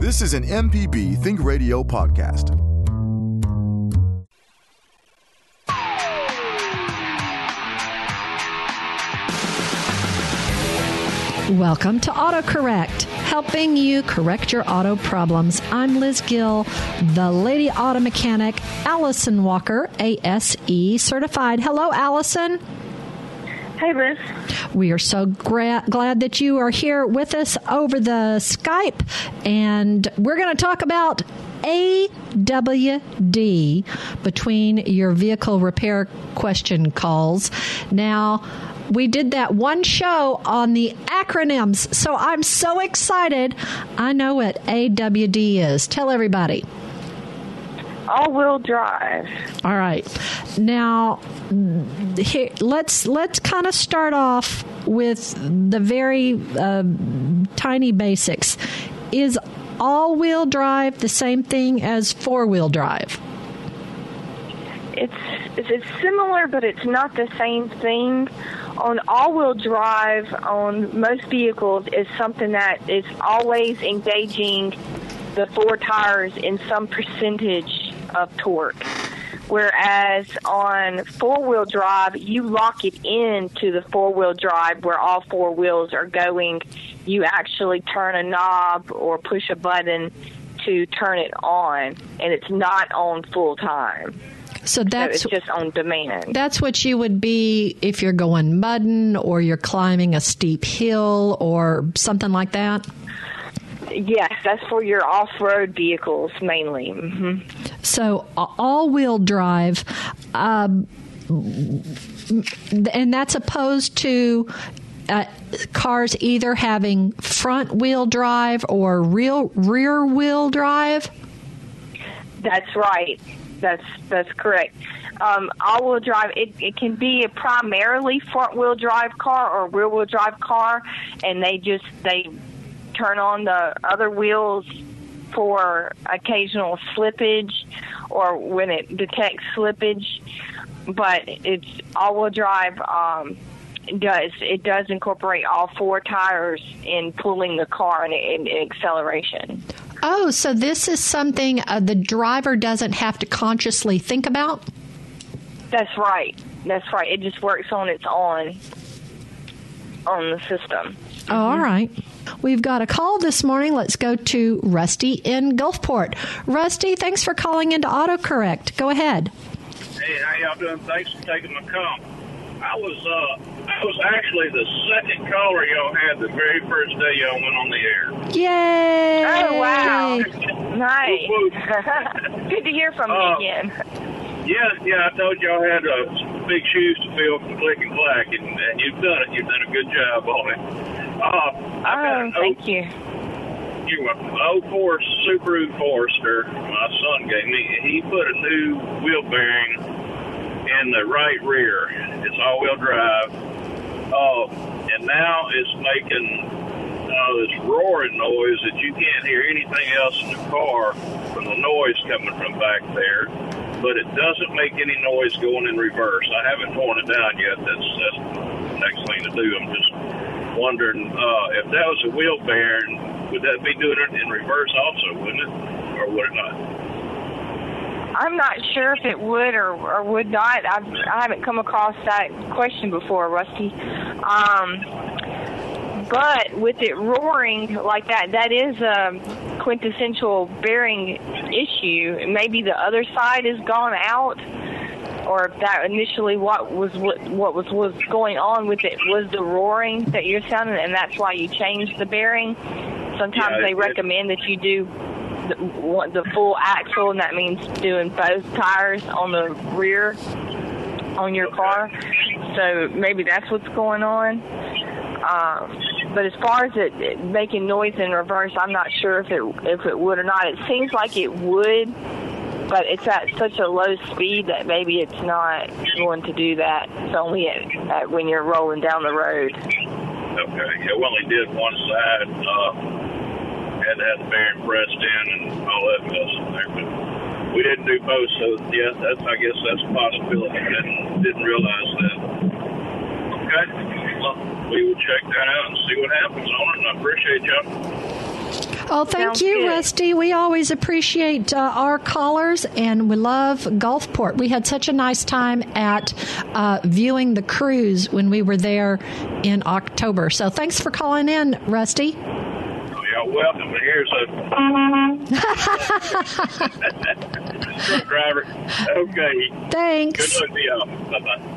This is an MPB Think Radio podcast. Welcome to AutoCorrect, helping you correct your auto problems. I'm Liz Gill, the lady auto mechanic, Allison Walker, ASE certified. Hello, Allison. Hey, Liz. We are so gra- glad that you are here with us over the Skype, and we're going to talk about AWD between your vehicle repair question calls. Now, we did that one show on the acronyms, so I'm so excited. I know what AWD is. Tell everybody. All wheel drive. All right. Now, here, let's let's kind of start off with the very uh, tiny basics. Is all wheel drive the same thing as four wheel drive? It's it's similar, but it's not the same thing on all-wheel drive on most vehicles is something that is always engaging the four tires in some percentage of torque. Whereas on four-wheel drive, you lock it into the four-wheel drive where all four wheels are going. You actually turn a knob or push a button to turn it on, and it's not on full time. So that's so it's just on demand. That's what you would be if you're going mudding or you're climbing a steep hill or something like that. Yes, that's for your off-road vehicles mainly. Mm-hmm. So all-wheel drive, um, and that's opposed to uh, cars either having front-wheel drive or real rear-wheel drive. That's right. That's that's correct. Um, all-wheel drive. It, it can be a primarily front-wheel drive car or rear-wheel drive car, and they just they turn on the other wheels for occasional slippage or when it detects slippage. But it's all-wheel drive. Um, does it does incorporate all four tires in pulling the car in, in, in acceleration. Oh, so this is something uh, the driver doesn't have to consciously think about? That's right. That's right. It just works on its own on the system. Oh, all right. We've got a call this morning. Let's go to Rusty in Gulfport. Rusty, thanks for calling into AutoCorrect. Go ahead. Hey, how y'all doing? Thanks for taking my call. I was uh, I was actually the second caller y'all had the very first day y'all went on the air. Yay! Oh wow! nice. Good to hear from uh, you again. Yeah, yeah. I told y'all had uh, big shoes to fill from Click and Clack, and, and you've done it. You've done a good job on it. Uh, oh, thank you. You were 04 Subaru Forester. My son gave me. He put a new wheel bearing in the right rear. It's all-wheel drive. Uh, and now it's making uh, this roaring noise that you can't hear anything else in the car from the noise coming from back there. But it doesn't make any noise going in reverse. I haven't torn it down yet. That's, that's the next thing to do. I'm just wondering uh, if that was a wheel bearing, would that be doing it in reverse also, wouldn't it? Or would it not? I'm not sure if it would or, or would not. I've, I haven't come across that question before, Rusty. Um, but with it roaring like that, that is a quintessential bearing issue. Maybe the other side has gone out, or that initially what was what, what was was going on with it was the roaring that you're sounding, and that's why you changed the bearing. Sometimes yeah, they recommend that you do the, the full axle, and that means doing both tires on the rear on your car. So maybe that's what's going on. Um, but as far as it, it making noise in reverse, I'm not sure if it if it would or not. It seems like it would, but it's at such a low speed that maybe it's not going to do that. It's only at, at when you're rolling down the road. Okay. Yeah, well, he did one side. Uh, had the bearing pressed in and all that mess in there. But we didn't do both, so yeah, that's I guess that's a possibility. I didn't, didn't realize that. Okay, well, we will check that out and see what happens on it. And I appreciate y'all. Oh, thank Sounds you, good. Rusty. We always appreciate uh, our callers, and we love Gulfport. We had such a nice time at uh, viewing the cruise when we were there in October. So thanks for calling in, Rusty. You're welcome. Here's a driver. Okay. Thanks. Good luck to y'all. Bye bye.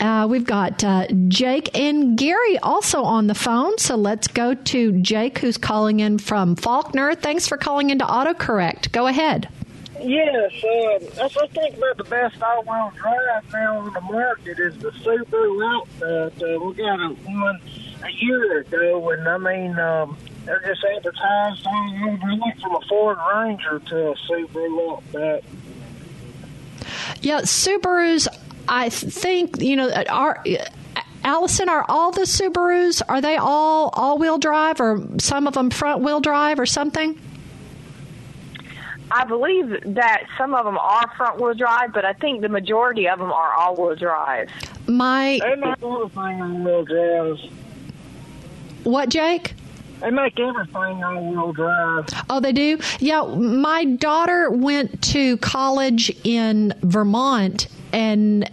Uh, we've got uh, Jake and Gary also on the phone. So let's go to Jake, who's calling in from Faulkner. Thanks for calling into AutoCorrect. Go ahead. Yes, um, that's I think about the best all-wheel drive now on the market is the Subaru Outback. Uh, we got a, one a year ago, and I mean, um, they're just advertised all over. I went from a Ford Ranger to a Subaru Outback. Yeah, Subarus. I think you know are. Allison, are all the Subarus are they all all-wheel drive or some of them front-wheel drive or something? I believe that some of them are front wheel drive, but I think the majority of them are all wheel drive. My They make everything all-wheel drive. what, Jake? They make everything all-wheel drive. Oh, they do? Yeah, my daughter went to college in Vermont and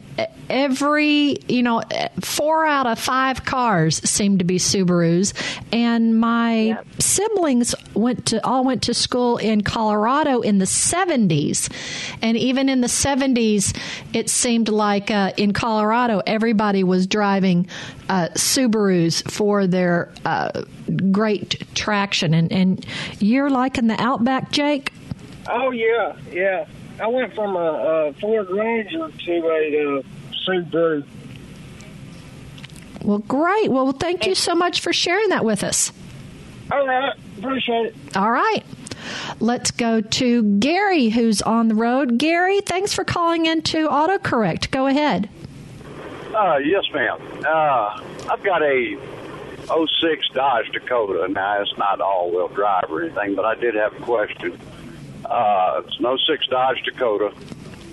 every, you know, four out of five cars seemed to be Subarus and my Yep. siblings went to all went to school in Colorado in the 70s. And even in the 70s, it seemed like uh, in Colorado everybody was driving uh, Subarus for their uh, great traction and and you're liking the Outback, Jake? Oh yeah, yeah. I went from a, a Ford Ranger to a uh, Subaru. Well, great. Well, thank you so much for sharing that with us. All right, appreciate it. All right. Let's go to Gary, who's on the road. Gary, thanks for calling in into AutoCorrect. Go ahead. Uh, yes, ma'am. Uh, I've got a 06 Dodge Dakota. Now, it's not all-wheel drive or anything, but I did have a question. Uh, it's an 06 Dodge Dakota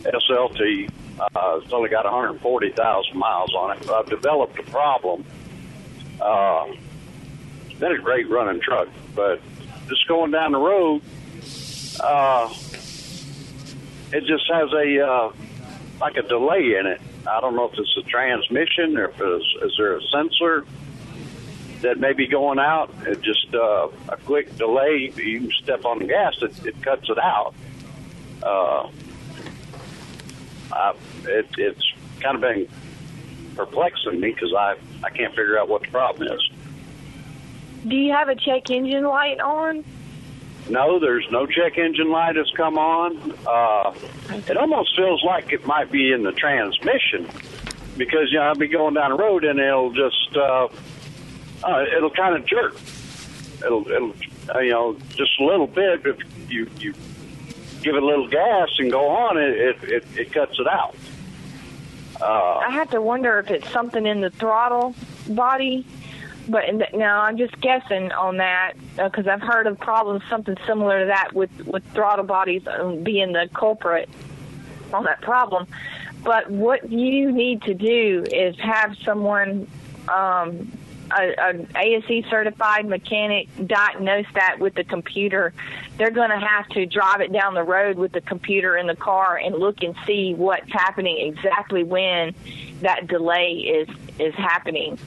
SLT. Uh, it's only got 140,000 miles on it. I've developed a problem. Uh, it's been a great running truck, but just going down the road, uh, it just has a uh, like a delay in it. I don't know if it's a transmission or if it's, is there a sensor that may be going out. Just uh, a quick delay. You step on the gas, it, it cuts it out. Uh, I, it, it's kind of been perplexing me because I I can't figure out what the problem is. Do you have a check engine light on? No, there's no check engine light that's come on. Uh, it almost feels like it might be in the transmission because you know I'll be going down the road and it'll just uh, uh, it'll kind of jerk. It'll it'll uh, you know just a little bit. If you you give it a little gas and go on, it it it, it cuts it out. Uh, I have to wonder if it's something in the throttle body. But now I'm just guessing on that because I've heard of problems something similar to that with with throttle bodies um, being the culprit on that problem. But what you need to do is have someone, um, a, ASE certified mechanic, diagnose that with the computer. They're going to have to drive it down the road with the computer in the car and look and see what's happening exactly when that delay is is happening,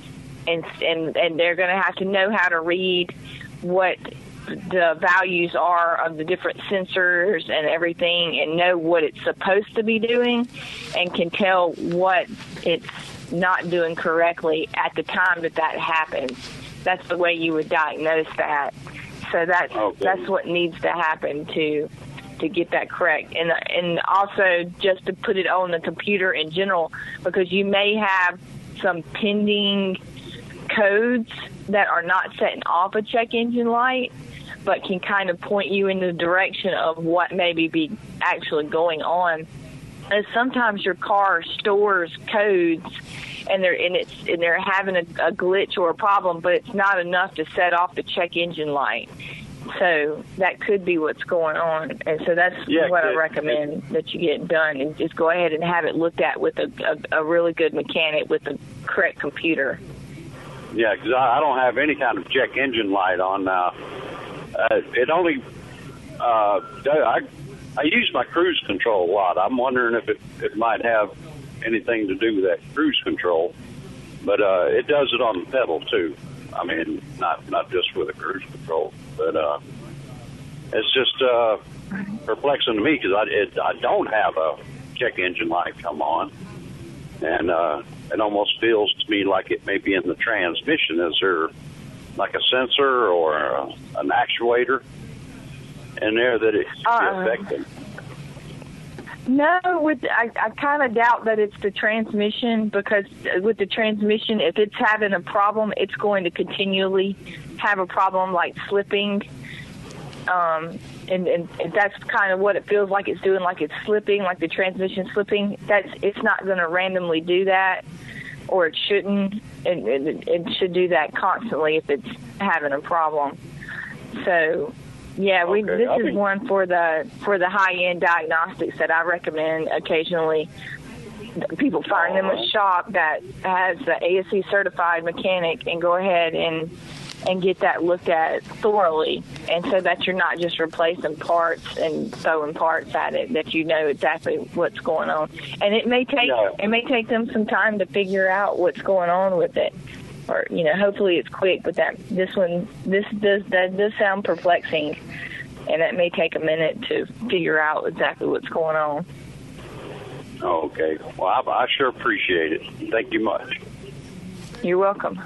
and and and they're going to have to know how to read what the values are of the different sensors and everything and know what it's supposed to be doing and can tell what it's not doing correctly at the time that that happens. That's the way you would diagnose that. So that's Okay. that's what needs to happen to to get that correct. And and also just to put it on the computer in general because you may have some pending codes that are not setting off a check engine light but can kind of point you in the direction of what maybe be actually going on. And sometimes your car stores codes and they're and it's and they're having a, a glitch or a problem, but it's not enough to set off the check engine light. So that could be what's going on, and so that's Yeah, what I it- recommend that you get done, and just go ahead and have it looked at with a, a, a really good mechanic with the correct computer. Yeah, because I, I don't have any kind of check engine light on now. uh, it only uh, I I use my cruise control a lot. I'm wondering if it it might have anything to do with that cruise control, but uh, it does it on the pedal too. I mean, not not just with the cruise control, but uh, it's just uh, perplexing to me because I it, I don't have a check engine light come on, and uh, it almost feels to me like it may be in the transmission. Is there like a sensor or a, an actuator in there that it's Uh-uh. affecting? No, with I, I kind of doubt that it's the transmission because with the transmission, if it's having a problem, it's going to continually have a problem like slipping. Um, and, and, and that's kind of what it feels like it's doing, like it's slipping, like the transmission slipping. That's it's not going to randomly do that, or it shouldn't. And it, it should do that constantly if it's having a problem. So yeah, we Okay, this I'll is be- one for the for the high end diagnostics that I recommend occasionally. People find them a uh-huh. shop that has the ASE certified mechanic and go ahead and and get that looked at thoroughly, and so that you're not just replacing parts and throwing parts at it. That you know exactly what's going on, and it may take Yeah. it may take them some time to figure out what's going on with it or you know, hopefully it's quick. But that this one, this does that does sound perplexing, and it may take a minute to figure out exactly what's going on. Okay. Well, I, I sure appreciate it. Thank you much. You're welcome.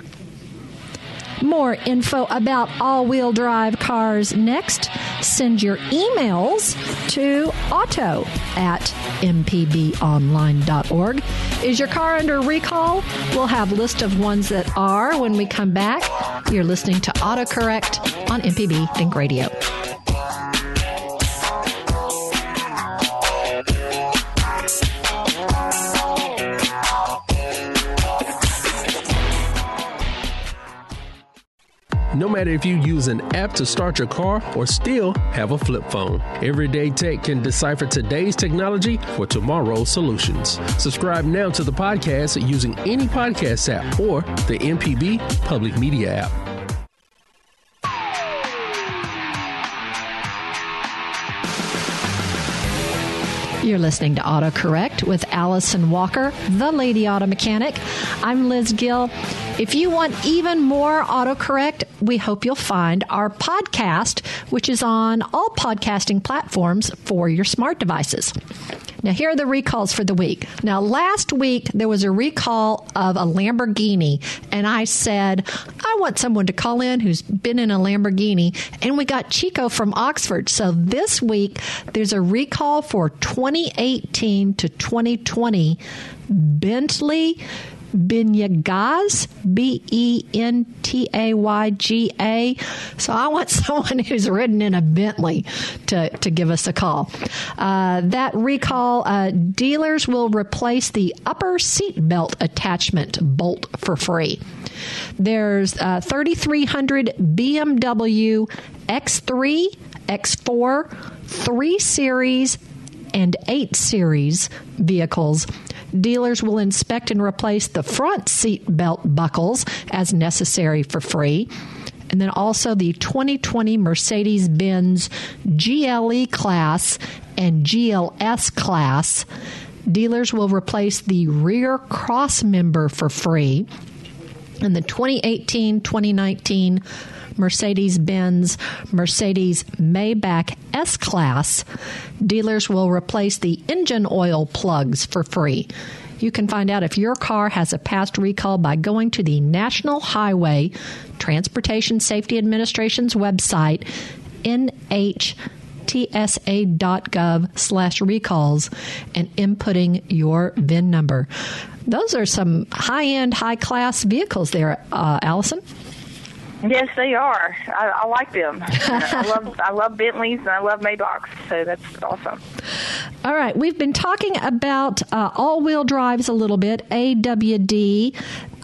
More info about all wheel drive cars next. Send your emails to auto at mpbonline.org. Is your car under recall? We'll have list of ones that are when we come back. You're listening to AutoCorrect on MPB Think Radio. Matter if you use an app to start your car or still have a flip phone, Everyday Tech can decipher today's technology for tomorrow's solutions. Subscribe now to the podcast using any podcast app or the MPB Public Media app. You're listening to AutoCorrect with Allison Walker, the Lady Auto Mechanic. I'm Liz Gill. If you want even more AutoCorrect, we hope you'll find our podcast, which is on all podcasting platforms for your smart devices. Now, here are the recalls for the week. Now, last week there was a recall of a Lamborghini, and I said, I want someone to call in who's been in a Lamborghini, and we got Chico from Oxford. So this week there's a recall for 2018 to 2020 Bentley Bentayga, B E N T A Y G A. So I want someone who's ridden in a Bentley to, to give us a call. Uh, that recall, uh, dealers will replace the upper seat belt attachment bolt for free. There's uh, 3,300 BMW X3, X4, 3 Series, and 8 Series vehicles. Dealers will inspect and replace the front seat belt buckles as necessary for free. And then also the 2020 Mercedes Benz GLE class and GLS class. Dealers will replace the rear cross member for free. And the 2018 2019 Mercedes Benz Mercedes Maybach S Class, dealers will replace the engine oil plugs for free. You can find out if your car has a past recall by going to the National Highway Transportation Safety Administration's website, nhtsa.gov slash recalls, and inputting your VIN number. Those are some high end, high class vehicles there, uh, Allison. Yes, they are. I, I like them. I love I love Bentleys and I love Maybachs, so that's awesome. All right, we've been talking about uh, all wheel drives a little bit, AWD.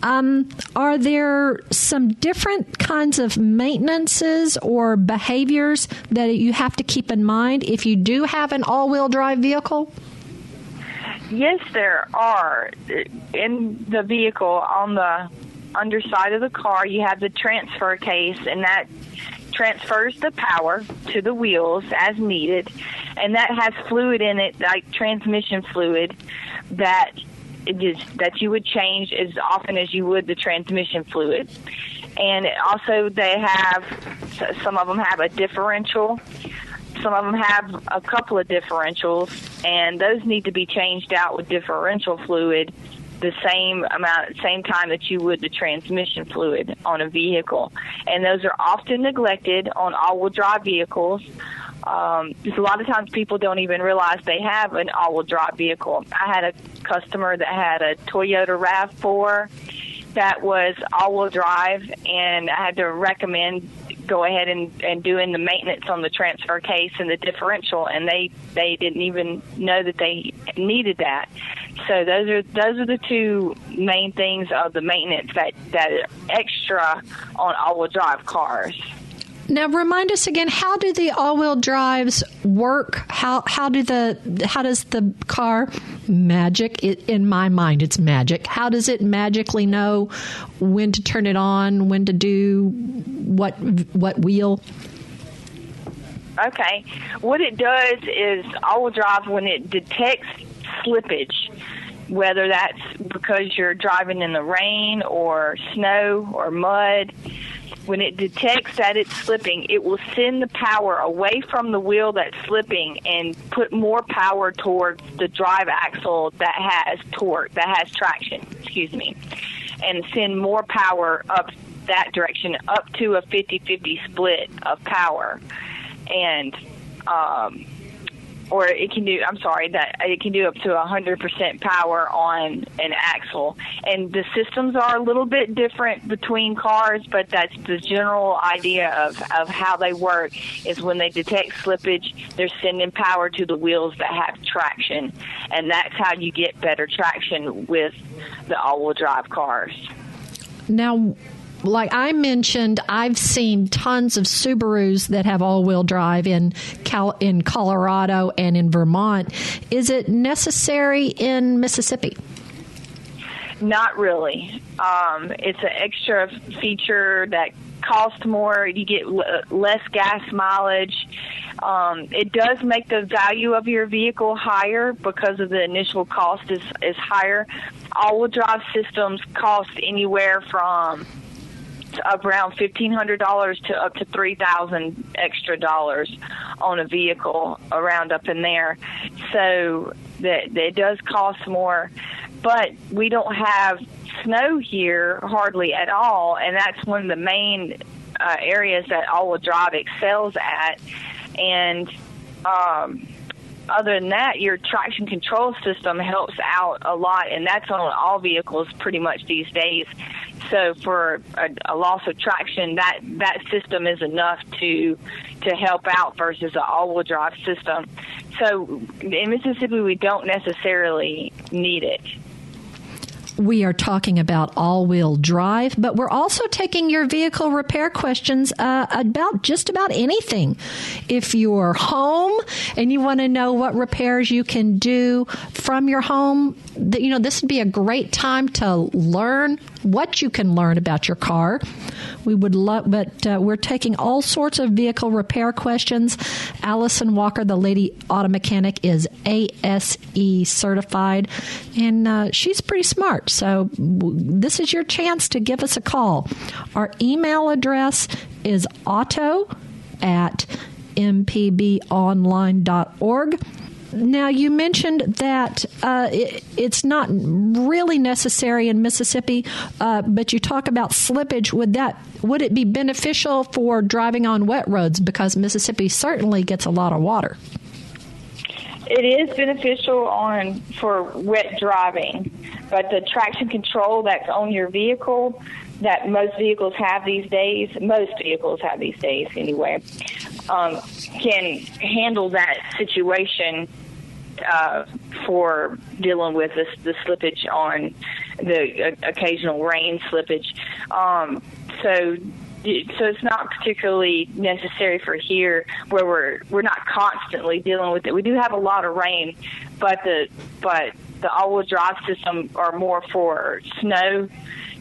Um, are there some different kinds of maintenances or behaviors that you have to keep in mind if you do have an all wheel drive vehicle? Yes, there are. In the vehicle, on the underside of the car, you have the transfer case, and that transfers the power to the wheels as needed, and that has fluid in it, like transmission fluid, that is that you would change as often as you would the transmission fluid. And also, they have some of them have a differential. Some of them have a couple of differentials, and those need to be changed out with differential fluid the same amount, same time that you would the transmission fluid on a vehicle. And those are often neglected on all-wheel drive vehicles. Um, a lot of times people don't even realize they have an all-wheel drive vehicle. I had a customer that had a Toyota RAV4 that was all-wheel drive, and I had to recommend go ahead and, and doing the maintenance on the transfer case and the differential, and they they didn't even know that they needed that. So those are those are the two main things of the maintenance that that are extra on all-wheel drive cars. Now, remind us again. How do the all-wheel drives work? How how do the how does the car magic? It, in my mind, it's magic. How does it magically know when to turn it on, when to do what what wheel? Okay, what it does is all-wheel drive when it detects slippage, whether that's because you're driving in the rain or snow or mud when it detects that it's slipping, it will send the power away from the wheel that's slipping and put more power towards the drive axle that has torque, that has traction, excuse me, and send more power up that direction up to a 50 50 split of power. And um, or it can do I'm sorry that it can do up to 100% power on an axle. And the systems are a little bit different between cars but that's the general idea of of how they work is when they detect slippage they're sending power to the wheels that have traction. And that's how you get better traction with the all-wheel drive cars. Now like I mentioned, I've seen tons of Subarus that have all-wheel drive in Cal- in Colorado and in Vermont. Is it necessary in Mississippi? Not really. Um, it's an extra feature that costs more. You get l- less gas mileage. Um, it does make the value of your vehicle higher because of the initial cost is, is higher. All-wheel drive systems cost anywhere from around fifteen hundred dollars to up to three thousand extra dollars on a vehicle around up in there. So that it does cost more, but we don't have snow here hardly at all, and that's one of the main uh, areas that all-wheel drive excels at. And um, other than that, your traction control system helps out a lot, and that's on all vehicles pretty much these days. So for a, a loss of traction, that that system is enough to to help out versus an all-wheel drive system. So in Mississippi, we don't necessarily need it we are talking about all wheel drive, but we're also taking your vehicle repair questions uh, about just about anything. If you're home and you want to know what repairs you can do from your home, you know, this would be a great time to learn what you can learn about your car. We would love, but uh, we're taking all sorts of vehicle repair questions. Allison Walker, the lady auto mechanic, is ASE certified, and uh, she's pretty smart. So this is your chance to give us a call. Our email address is auto at mpbonline.org. Now, you mentioned that uh, it, it's not really necessary in Mississippi, uh, but you talk about slippage. Would that would it be beneficial for driving on wet roads because Mississippi certainly gets a lot of water? It is beneficial on for wet driving, but the traction control that's on your vehicle that most vehicles have these days, most vehicles have these days anyway, um, can handle that situation uh, for dealing with the, the slippage on the uh, occasional rain slippage. Um, so so it's not particularly necessary for here where we're we're not constantly dealing with it. We do have a lot of rain, but the but the all-wheel drive system are more for snow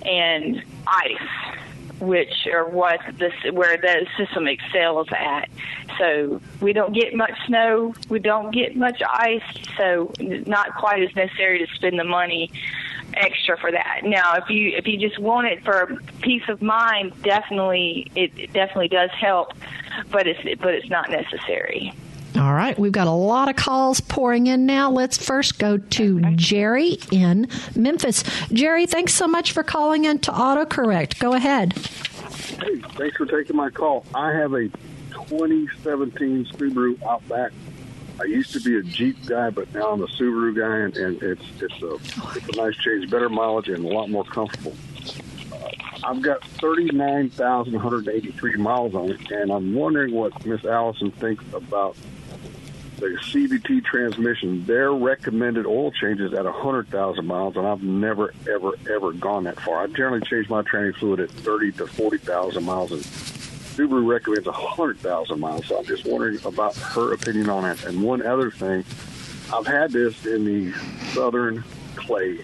and ice which or what this where the system excels at. So we don't get much snow, we don't get much ice, so not quite as necessary to spend the money extra for that. Now, if you if you just want it for peace of mind, definitely it, it definitely does help, but it's but it's not necessary. All right, we've got a lot of calls pouring in now. Let's first go to Jerry in Memphis. Jerry, thanks so much for calling in to AutoCorrect. Go ahead. Hey, thanks for taking my call. I have a 2017 Subaru Outback. I used to be a Jeep guy, but now I'm a Subaru guy, and, and it's it's a it's a nice change, better mileage, and a lot more comfortable. I've got 39,183 miles on it, and I'm wondering what Miss Allison thinks about the CVT transmission. Their recommended oil changes at 100,000 miles, and I've never, ever, ever gone that far. I generally change my training fluid at 30 to 40,000 miles, and Subaru recommends 100,000 miles. So I'm just wondering about her opinion on it. And one other thing, I've had this in the southern clay,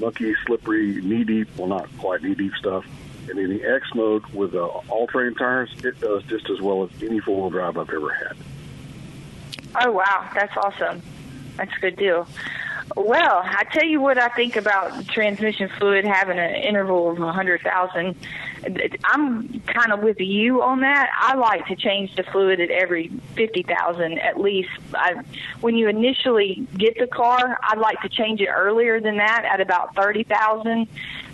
mucky, slippery, knee deep, well, not quite knee deep stuff. And in the X mode with uh, the all terrain tires, it does just as well as any four wheel drive I've ever had. Oh wow, that's awesome. That's a good deal. Well, I tell you what I think about transmission fluid having an interval of 100,000. I'm kind of with you on that. I like to change the fluid at every 50,000 at least. I, when you initially get the car, I'd like to change it earlier than that at about 30,000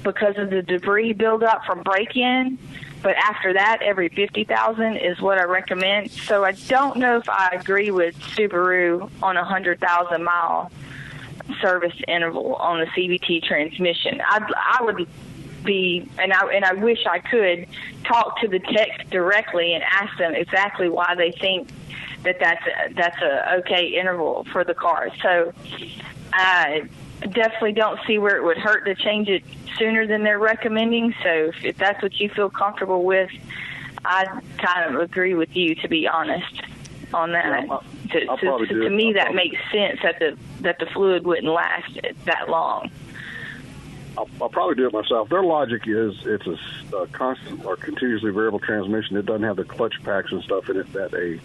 because of the debris buildup from break-in but after that, every fifty thousand is what I recommend. So I don't know if I agree with Subaru on a hundred thousand mile service interval on the CVT transmission. I I would be and I and I wish I could talk to the tech directly and ask them exactly why they think that that's a, that's a okay interval for the car. So I definitely don't see where it would hurt to change it sooner than they're recommending. So if, if that's what you feel comfortable with, I kind of agree with you to be honest on that. Yeah, to, I'll to, to, to me, I'll that makes sense that the that the fluid wouldn't last that long. I'll, I'll probably do it myself. Their logic is it's a constant or continuously variable transmission. It doesn't have the clutch packs and stuff in it that a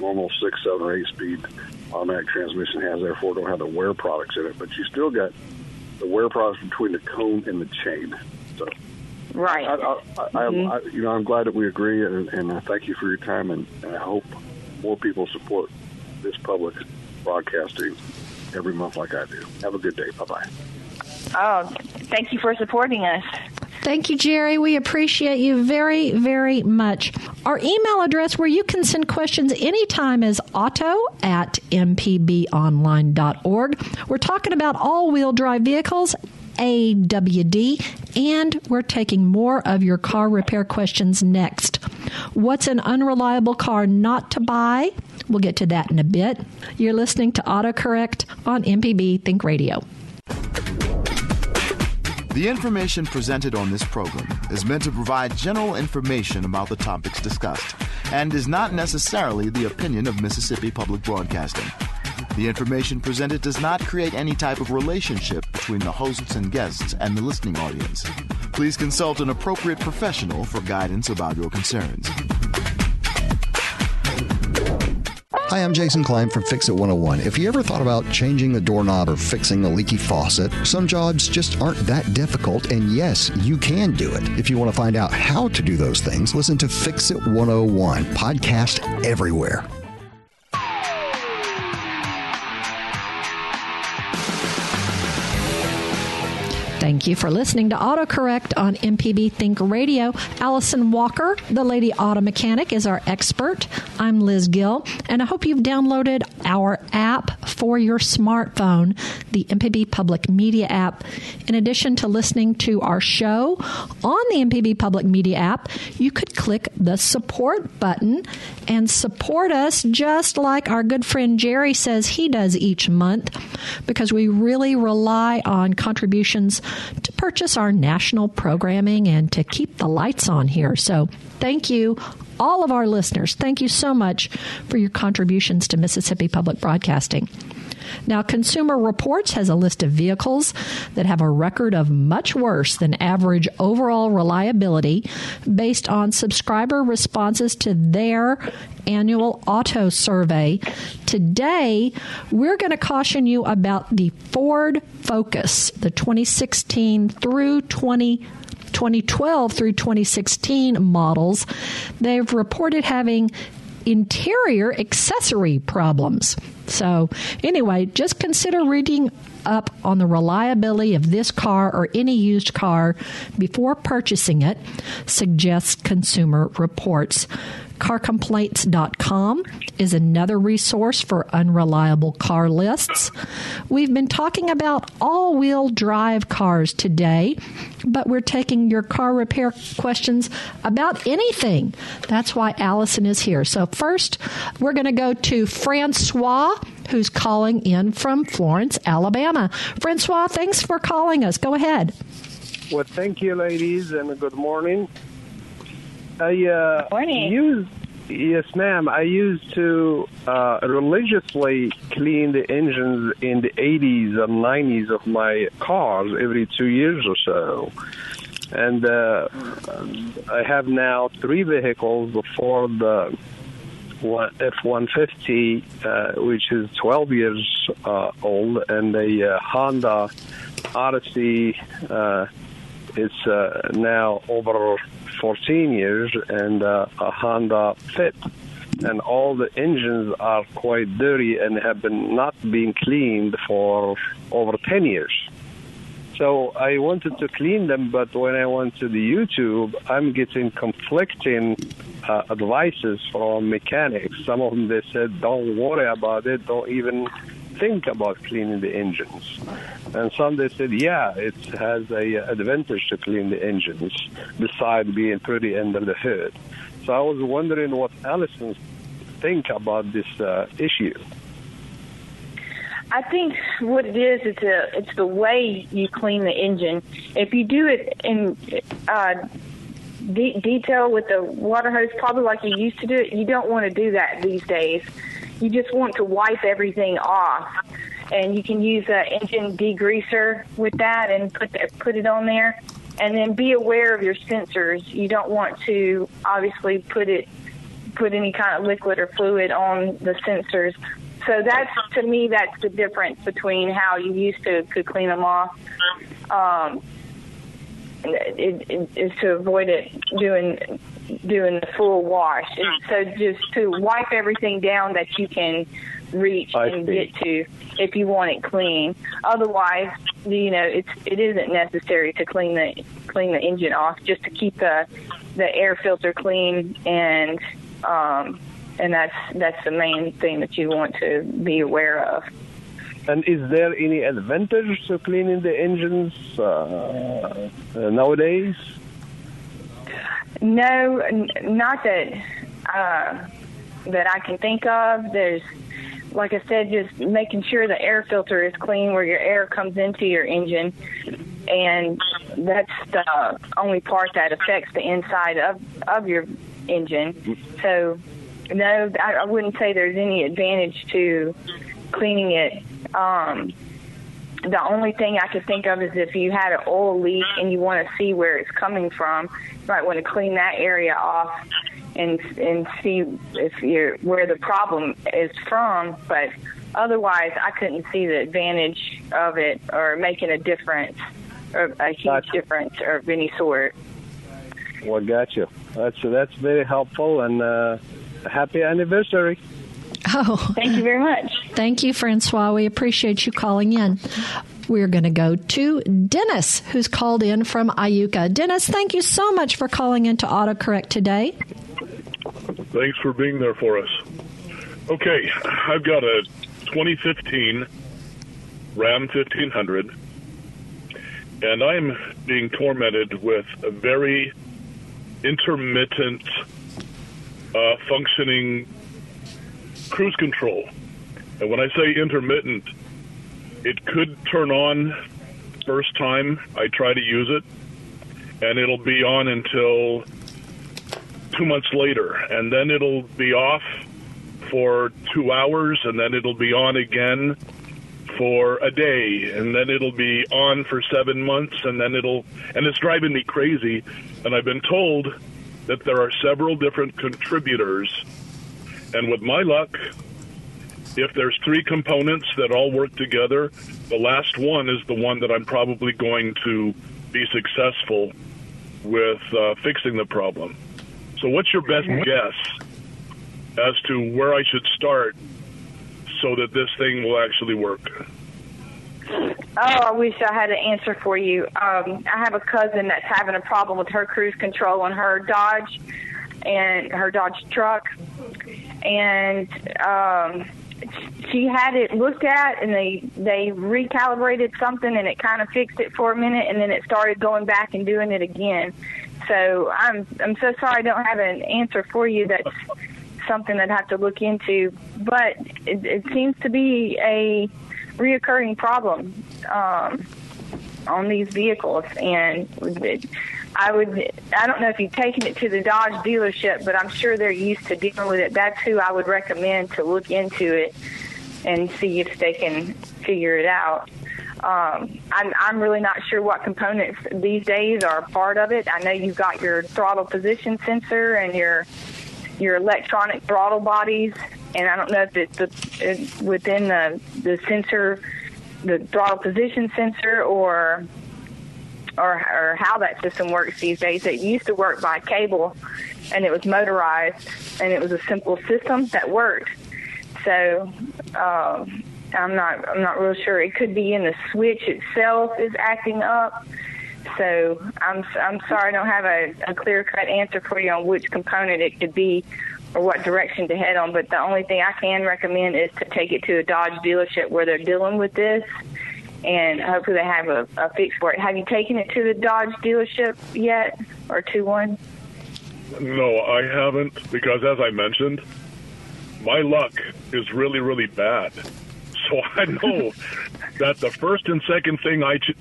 normal six, seven, or eight speed automatic transmission has. Therefore, don't have the wear products in it. But you still got the wear products between the cone and the chain. So, Right. I, I, I, I, mm-hmm. I, you know, I'm glad that we agree, and, and I thank you for your time, and, and I hope more people support this public broadcasting every month like I do. Have a good day. Bye bye. Oh, thank you for supporting us. Thank you, Jerry. We appreciate you very, very much. Our email address where you can send questions anytime is auto at mpbonline.org. We're talking about all wheel drive vehicles. AWD, and we're taking more of your car repair questions next. What's an unreliable car not to buy? We'll get to that in a bit. You're listening to AutoCorrect on MPB Think Radio. The information presented on this program is meant to provide general information about the topics discussed and is not necessarily the opinion of Mississippi Public Broadcasting. The information presented does not create any type of relationship between the hosts and guests and the listening audience. Please consult an appropriate professional for guidance about your concerns. Hi, I'm Jason Klein from Fix It 101. If you ever thought about changing the doorknob or fixing a leaky faucet, some jobs just aren't that difficult, and yes, you can do it. If you want to find out how to do those things, listen to Fix It 101, podcast everywhere. Thank you for listening to AutoCorrect on MPB Think Radio. Allison Walker, the Lady Auto Mechanic, is our expert. I'm Liz Gill, and I hope you've downloaded our app for your smartphone, the MPB Public Media app. In addition to listening to our show on the MPB Public Media app, you could click the support button and support us just like our good friend Jerry says he does each month because we really rely on contributions to purchase our national programming and to keep the lights on here. So thank you, all of our listeners. Thank you so much for your contributions to Mississippi Public Broadcasting. Now, Consumer Reports has a list of vehicles that have a record of much worse than average overall reliability based on subscriber responses to their annual auto survey. Today, we're going to caution you about the Ford Focus, the 2016 through 20 2012 through 2016 models, they've reported having interior accessory problems. So, anyway, just consider reading up on the reliability of this car or any used car before purchasing it, suggests Consumer Reports. CarComplaints.com is another resource for unreliable car lists. We've been talking about all wheel drive cars today, but we're taking your car repair questions about anything. That's why Allison is here. So, first, we're going to go to Francois, who's calling in from Florence, Alabama. Francois, thanks for calling us. Go ahead. Well, thank you, ladies, and good morning. I uh, Morning. use yes, ma'am. I used to uh, religiously clean the engines in the 80s and 90s of my cars every two years or so. And uh, I have now three vehicles: the Ford uh, one- F-150, uh, which is 12 years uh, old, and the uh, Honda Odyssey. Uh, it's uh, now over 14 years, and uh, a Honda Fit. And all the engines are quite dirty and have been not been cleaned for over 10 years. So I wanted to clean them, but when I went to the YouTube, I'm getting conflicting uh, advices from mechanics. Some of them they said, "Don't worry about it. Don't even think about cleaning the engines." And some they said, "Yeah, it has a uh, advantage to clean the engines, besides being pretty under the hood." So I was wondering what Allison think about this uh, issue. I think what it is, it's a, it's the way you clean the engine. If you do it in uh, de- detail with the water hose, probably like you used to do it, you don't want to do that these days. You just want to wipe everything off, and you can use an engine degreaser with that and put the, put it on there. And then be aware of your sensors. You don't want to obviously put it put any kind of liquid or fluid on the sensors. So that's to me that's the difference between how you used to could clean them off. Um, it, it, is to avoid it doing doing the full wash. So just to wipe everything down that you can reach I and see. get to if you want it clean. Otherwise, you know, it's it isn't necessary to clean the clean the engine off just to keep the the air filter clean and um and that's that's the main thing that you want to be aware of. And is there any advantage to cleaning the engines uh, uh, nowadays? No, n- not that uh, that I can think of. There's, like I said, just making sure the air filter is clean where your air comes into your engine, and that's the only part that affects the inside of of your engine. So, no, I, I wouldn't say there's any advantage to cleaning it. Um, the only thing I could think of is if you had an oil leak and you want to see where it's coming from, you might want to clean that area off and and see if you're where the problem is from. But otherwise, I couldn't see the advantage of it or making a difference or a huge Gotcha. difference of any sort. Well, gotcha. That's that's very helpful and uh, happy anniversary. Oh, Thank you very much. Thank you, Francois. We appreciate you calling in. We're going to go to Dennis, who's called in from Iuka. Dennis, thank you so much for calling into AutoCorrect today. Thanks for being there for us. Okay, I've got a 2015 Ram 1500, and I'm being tormented with a very intermittent uh, functioning cruise control. And when I say intermittent, it could turn on first time I try to use it, and it'll be on until two months later, and then it'll be off for two hours, and then it'll be on again for a day and then it'll be on for seven months and then it'll and it's driving me crazy. And i've been told that there are several different contributors. And with my luck if there's three components that all work together the last one is the one that i'm probably going to be successful with uh, fixing the problem. So what's your best guess as to where i should start so that this thing will actually work? Oh, I wish I had an answer for you. Um, I have a cousin that's having a problem with her cruise control on her Dodge and her Dodge truck, and um, she had it looked at, and they they recalibrated something, and it kind of fixed it for a minute, and then it started going back and doing it again. So I'm I'm so sorry I don't have an answer for you. That's something I'd have to look into, but it, it seems to be a reoccurring problem um, on these vehicles, and it, I would I don't know if you've taken it to the Dodge dealership, but I'm sure they're used to dealing with it. That's who I would recommend to look into it and see if they can figure it out. Um, I'm, I'm really not sure what components these days are part of it. I know you've got your throttle position sensor and your your electronic throttle bodies, and I don't know if it's the, it, within the the sensor, the throttle position sensor, or or or how that system works these days. It used to work by cable, and it was motorized, and it was a simple system that worked. So. Um, I'm not. I'm not real sure. It could be in the switch itself is acting up. So I'm. I'm sorry. I don't have a, a clear cut answer for you on which component it could be, or what direction to head on. But the only thing I can recommend is to take it to a Dodge dealership where they're dealing with this, and hopefully they have a, a fix for it. Have you taken it to the Dodge dealership yet, or to one? No, I haven't because, as I mentioned, my luck is really, really bad. So I know that the first and second thing I ch-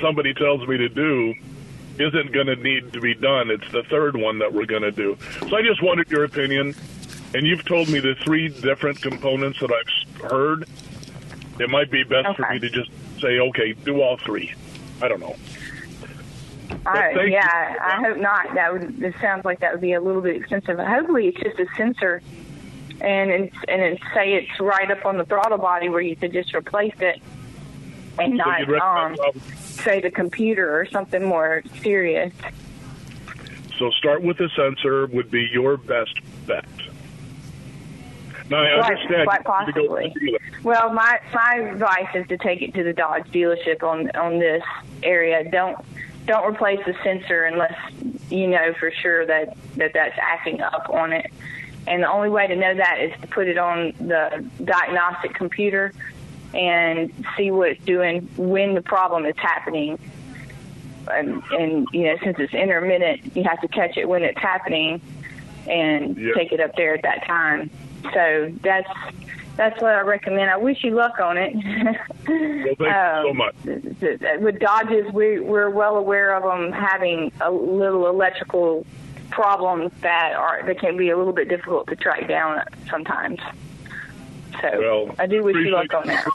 somebody tells me to do isn't going to need to be done. It's the third one that we're going to do. So I just wanted your opinion, and you've told me the three different components that I've heard. It might be best for me to just say, okay, do all three. I don't know. I, yeah, I hope not. That would. It sounds like that would be a little bit expensive. Hopefully, it's just a sensor, and it's, and it, say it's right up on the throttle body where you could just replace it, and So not um, say the computer or something more serious. So start with the sensor would be your best bet. Now I Quite- understand quite you have to go to possibly. Well, my my advice is to take it to the Dodge dealership on on this area. Don't don't replace the sensor unless you know for sure that that that's acting up on it. And the only way to know that is to put it on the diagnostic computer and see what it's doing when the problem is happening. And, and you know, since it's intermittent, you have to catch it when it's happening and Yeah. take it up there at that time. So that's that's what I recommend. I wish you luck on it. Well, thank you so um, much. th- th- With Dodges, we we're well aware of them having a little electrical problems that are that can be a little bit difficult to track down sometimes. So Well, I do wish you luck on that.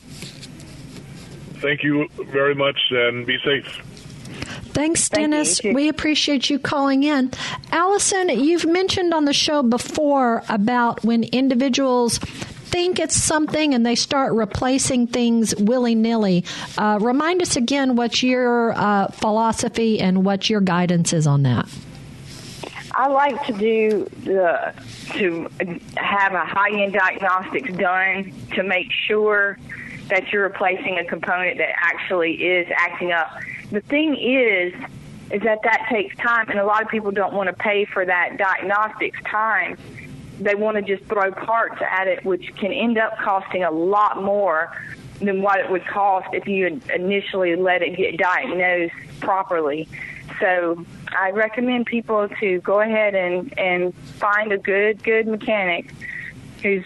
Thank you very much and be safe. Thanks, Thank. Dennis. You we appreciate you calling in. Allison, you've mentioned on the show before about when individuals think it's something and they start replacing things willy nilly. Uh, remind us again what your uh, philosophy and what your guidance is on that. I like to do the to have a high end diagnostics done to make sure that you're replacing a component that actually is acting up. The thing is, is that that takes time, and a lot of people don't want to pay for that diagnostics time. They want to just throw parts at it, which can end up costing a lot more than what it would cost if you initially let it get diagnosed properly. So I recommend people to go ahead and, and find a good, good mechanic who's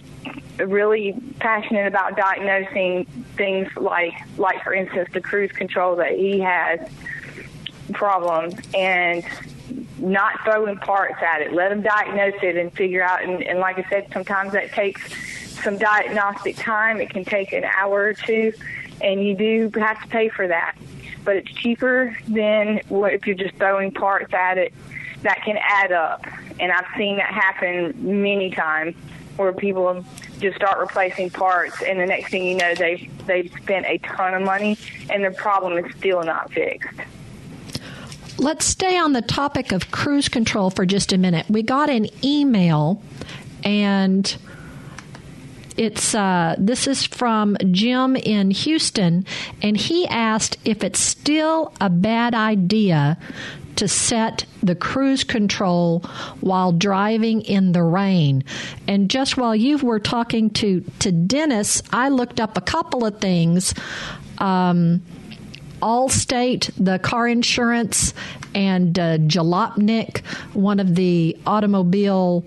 really passionate about diagnosing things like, like for instance, the cruise control that he has problems and not throwing parts at it. Let them diagnose it and figure out. And, and like I said, sometimes that takes some diagnostic time. It can take an hour or two, and you do have to pay for that. But it's cheaper than what if you're just throwing parts at it. That can add up, and I've seen that happen many times where people just start replacing parts, and the next thing you know, they they've spent a ton of money, and the problem is still not fixed. Let's stay on the topic of cruise control for just a minute. We got an email, and it's uh, this is from Jim in Houston, and he asked if it's still a bad idea to set the cruise control while driving in the rain. And just while you were talking to to Dennis, I looked up a couple of things. Um, Allstate, the car insurance, and uh, Jalopnik, one of the automobile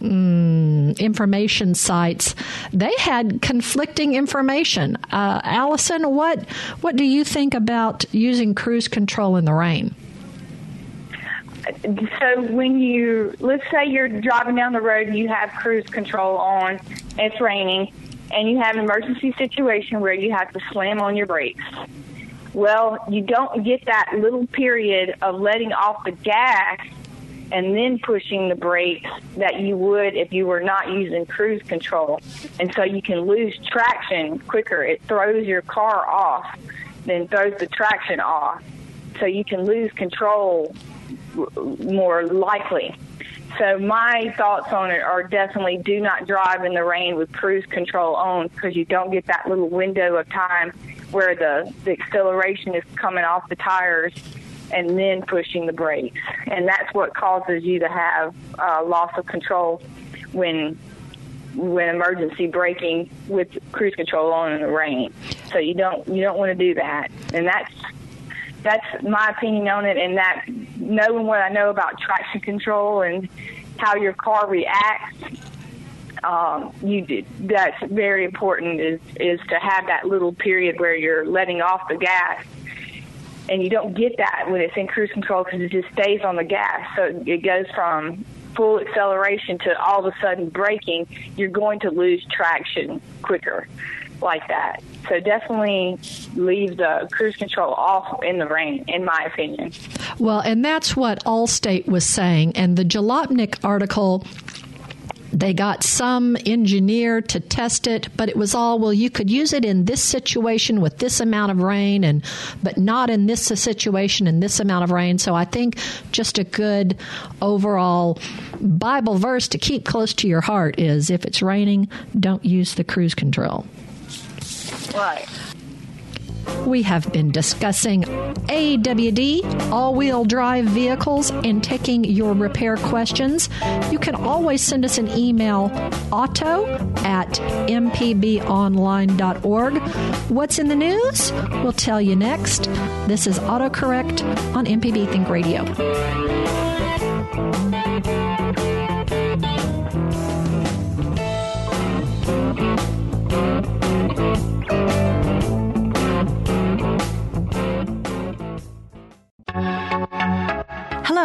mm, information sites, they had conflicting information. Uh, Allison, what what do you think about using cruise control in the rain? So when you let's say you're driving down the road and you have cruise control on, it's raining, and you have an emergency situation where you have to slam on your brakes. Well, you don't get that little period of letting off the gas and then pushing the brakes that you would if you were not using cruise control. And so you can lose traction quicker. It throws your car off, then throws the traction off. So you can lose control more likely. So my thoughts on it are definitely do not drive in the rain with cruise control on because you don't get that little window of time where the, the acceleration is coming off the tires and then pushing the brakes. And that's what causes you to have uh, loss of control when when emergency braking with cruise control on in the rain. So you don't you don't want to do that. And that's that's my opinion on it and that knowing what I know about traction control and how your car reacts um, you did, that's very important is is to have that little period where you're letting off the gas. And you don't get that when it's in cruise control because it just stays on the gas. So it goes from full acceleration to all of a sudden braking you're going to lose traction quicker like that so definitely leave the cruise control off in the rain, in my opinion. Well, and that's what Allstate was saying. And the Jalopnik article they got some engineer to test it, but it was all well. You could use it in this situation with this amount of rain, and but not in this situation in this amount of rain. So I think just a good overall Bible verse to keep close to your heart is: if it's raining, don't use the cruise control. Right. We have been discussing AWD, all wheel drive vehicles, and taking your repair questions. You can always send us an email auto at mpbonline.org. What's in the news? We'll tell you next. This is AutoCorrect on MPB Think Radio.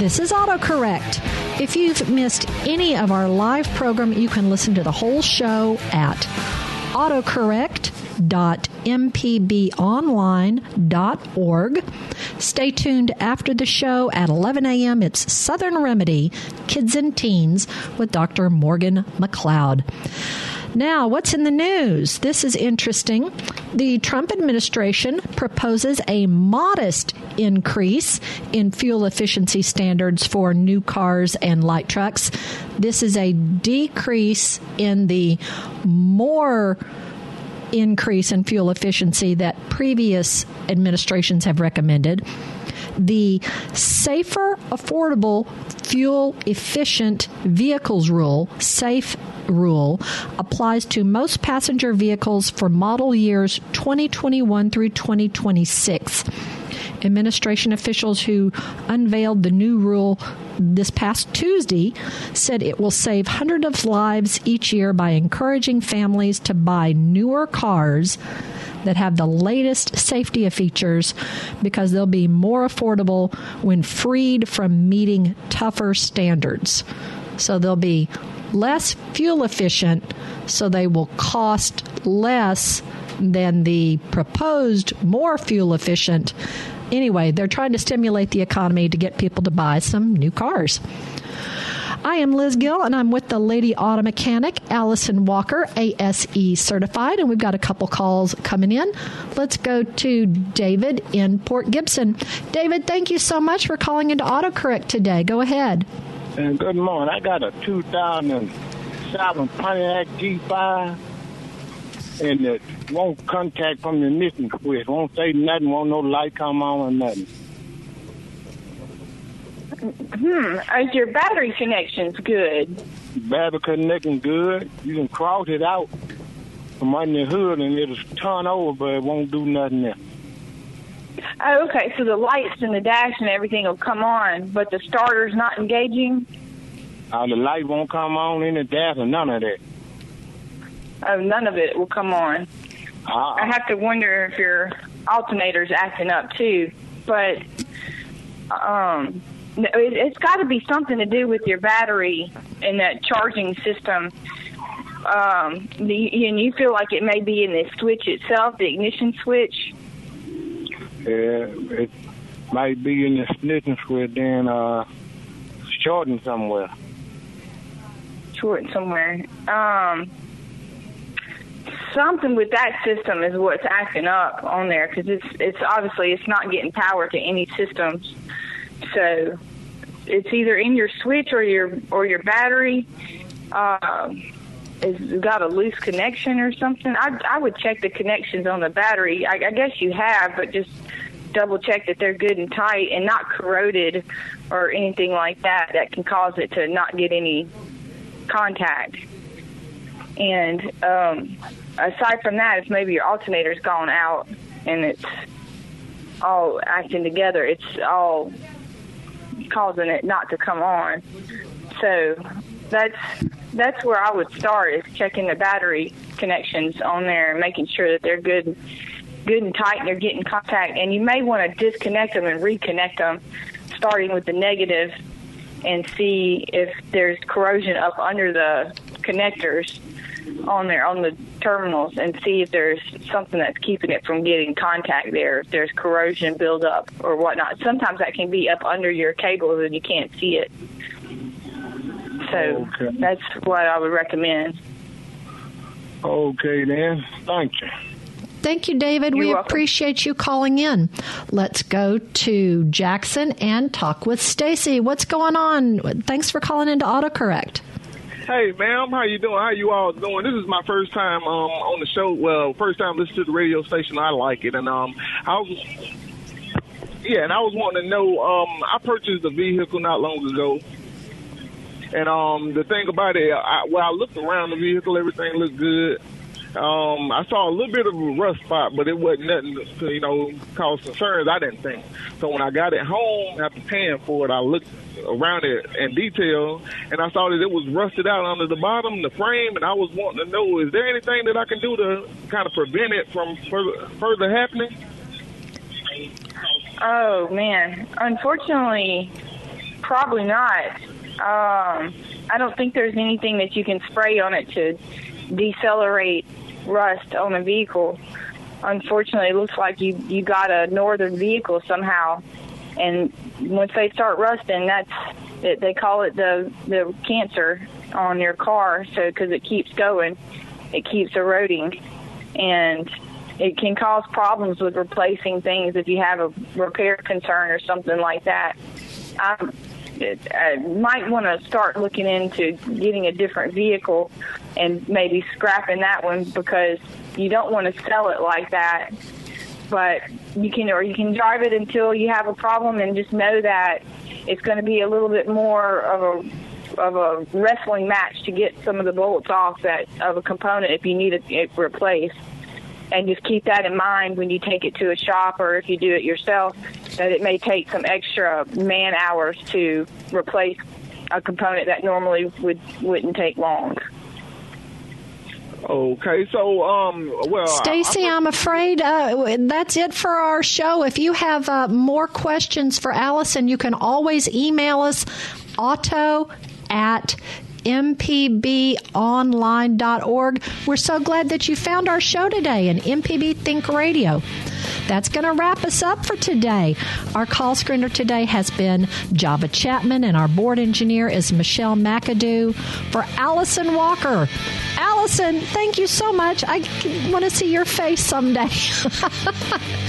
This is AutoCorrect. If you've missed any of our live program, you can listen to the whole show at autocorrect.mpbonline.org. Stay tuned after the show at 11 a.m. It's Southern Remedy Kids and Teens with Dr. Morgan McLeod. Now, what's in the news? This is interesting. The Trump administration proposes a modest increase in fuel efficiency standards for new cars and light trucks. This is a decrease in the more increase in fuel efficiency that previous administrations have recommended. The Safer, Affordable fuel efficient vehicles rule, SAFE rule, applies to most passenger vehicles for model years 2021 through 2026. Administration officials who unveiled the new rule this past Tuesday said it will save hundreds of lives each year by encouraging families to buy newer cars that have the latest safety features because they'll be more affordable when freed from meeting tougher standards. So they'll be less fuel efficient, so they will cost less than the proposed more fuel efficient. Anyway, they're trying to stimulate the economy to get people to buy some new cars. I am Liz Gill, and I'm with the Lady Auto Mechanic, Allison Walker, ASE certified, and we've got a couple calls coming in. Let's go to David in Port Gibson. David, thank you so much for calling into AutoCorrect today. Go ahead. And good morning. I got a 2007 Pontiac G5, and it won't contact from the ignition switch. Won't say nothing. Won't no light come on or nothing. Hmm. Is your battery connections good? Battery connection good. You can cross it out from under the hood and it'll turn over, but it won't do nothing there. Oh, okay. So the lights and the dash and everything will come on, but the starter's not engaging. Uh, the light won't come on in the dash or none of that. Oh, none of it will come on. Uh, I have to wonder if your alternator's acting up too. But um, it, it's got to be something to do with your battery and that charging system. Um, the, and you feel like it may be in the switch itself, the ignition switch. Yeah, it might be in the ignition switch, then uh, shorting somewhere. short somewhere. Um, something with that system is what's acting up on there because it's it's obviously it's not getting power to any systems. So it's either in your switch or your or your battery. Um, it's got a loose connection or something. I I would check the connections on the battery. I, I guess you have, but just double check that they're good and tight and not corroded or anything like that that can cause it to not get any contact. And um, aside from that, if maybe your alternator's gone out and it's all acting together, it's all causing it not to come on. So that's that's where I would start is checking the battery connections on there and making sure that they're good good and tight and they're getting contact. And you may want to disconnect them and reconnect them, starting with the negative, and see if there's corrosion up under the connectors on there on the terminals and see if there's something that's keeping it from getting contact there. If there's corrosion buildup or whatnot. Sometimes that can be up under your cables and you can't see it. So Okay. that's what I would recommend. Okay, then. Thank you. Thank you, David. we appreciate you calling in. Let's go to Jackson and talk with Stacy. What's going on? Thanks for calling into AutoCorrect. Hey, ma'am, how you doing? How you all doing? This is my first time um, on the show. Well, first time listening to the radio station. I like it, and um, I was, yeah, and I was wanting to know. Um, I purchased a vehicle not long ago, and um, the thing about it, I, well, I looked around the vehicle, everything looked good. Um, I saw a little bit of a rust spot, but it wasn't nothing to, you know, cause concerns. I didn't think. So when I got it home after paying for it, I looked around it in detail, and I saw that it was rusted out under the bottom, the frame, and I was wanting to know: is there anything that I can do to kind of prevent it from further, further happening? Oh man, unfortunately, probably not. Um, I don't think there's anything that you can spray on it to decelerate rust on a vehicle. Unfortunately, it looks like you you got a northern vehicle somehow, and once they start rusting, that's it, they call it the the cancer on your car. So because it keeps going, it keeps eroding, and it can cause problems with replacing things if you have a repair concern or something like that. It, I uh, might want to start looking into getting a different vehicle and maybe scrapping that one because you don't want to sell it like that. But you can, or you can drive it until you have a problem and just know that it's going to be a little bit more of a of a wrestling match to get some of the bolts off that of a component if you need it, it replaced. And just keep that in mind when you take it to a shop or if you do it yourself, that it may take some extra man hours to replace a component that normally would wouldn't take long. Okay, so um, well, Stacy, I'm afraid uh, that's it for our show. If you have uh, more questions for Allison, you can always email us auto at mpbonline.org. We're so glad that you found our show today in MPB Think Radio. That's going to wrap us up for today. Our call screener today has been Java Chapman, and our board engineer is Michelle McAdoo. For Allison Walker, Allison, thank you so much. I want to see your face someday.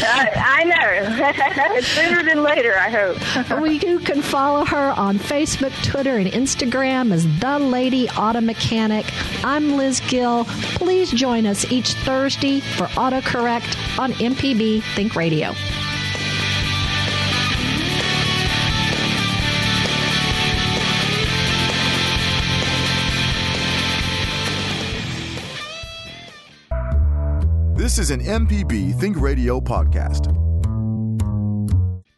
I know. Sooner than later, I hope. well, you can follow her on Facebook, Twitter, and Instagram as The Lady Auto Mechanic. I'm Liz Gill. Please join us each Thursday for AutoCorrect on MPB Think Radio. This is an MPB Think Radio podcast.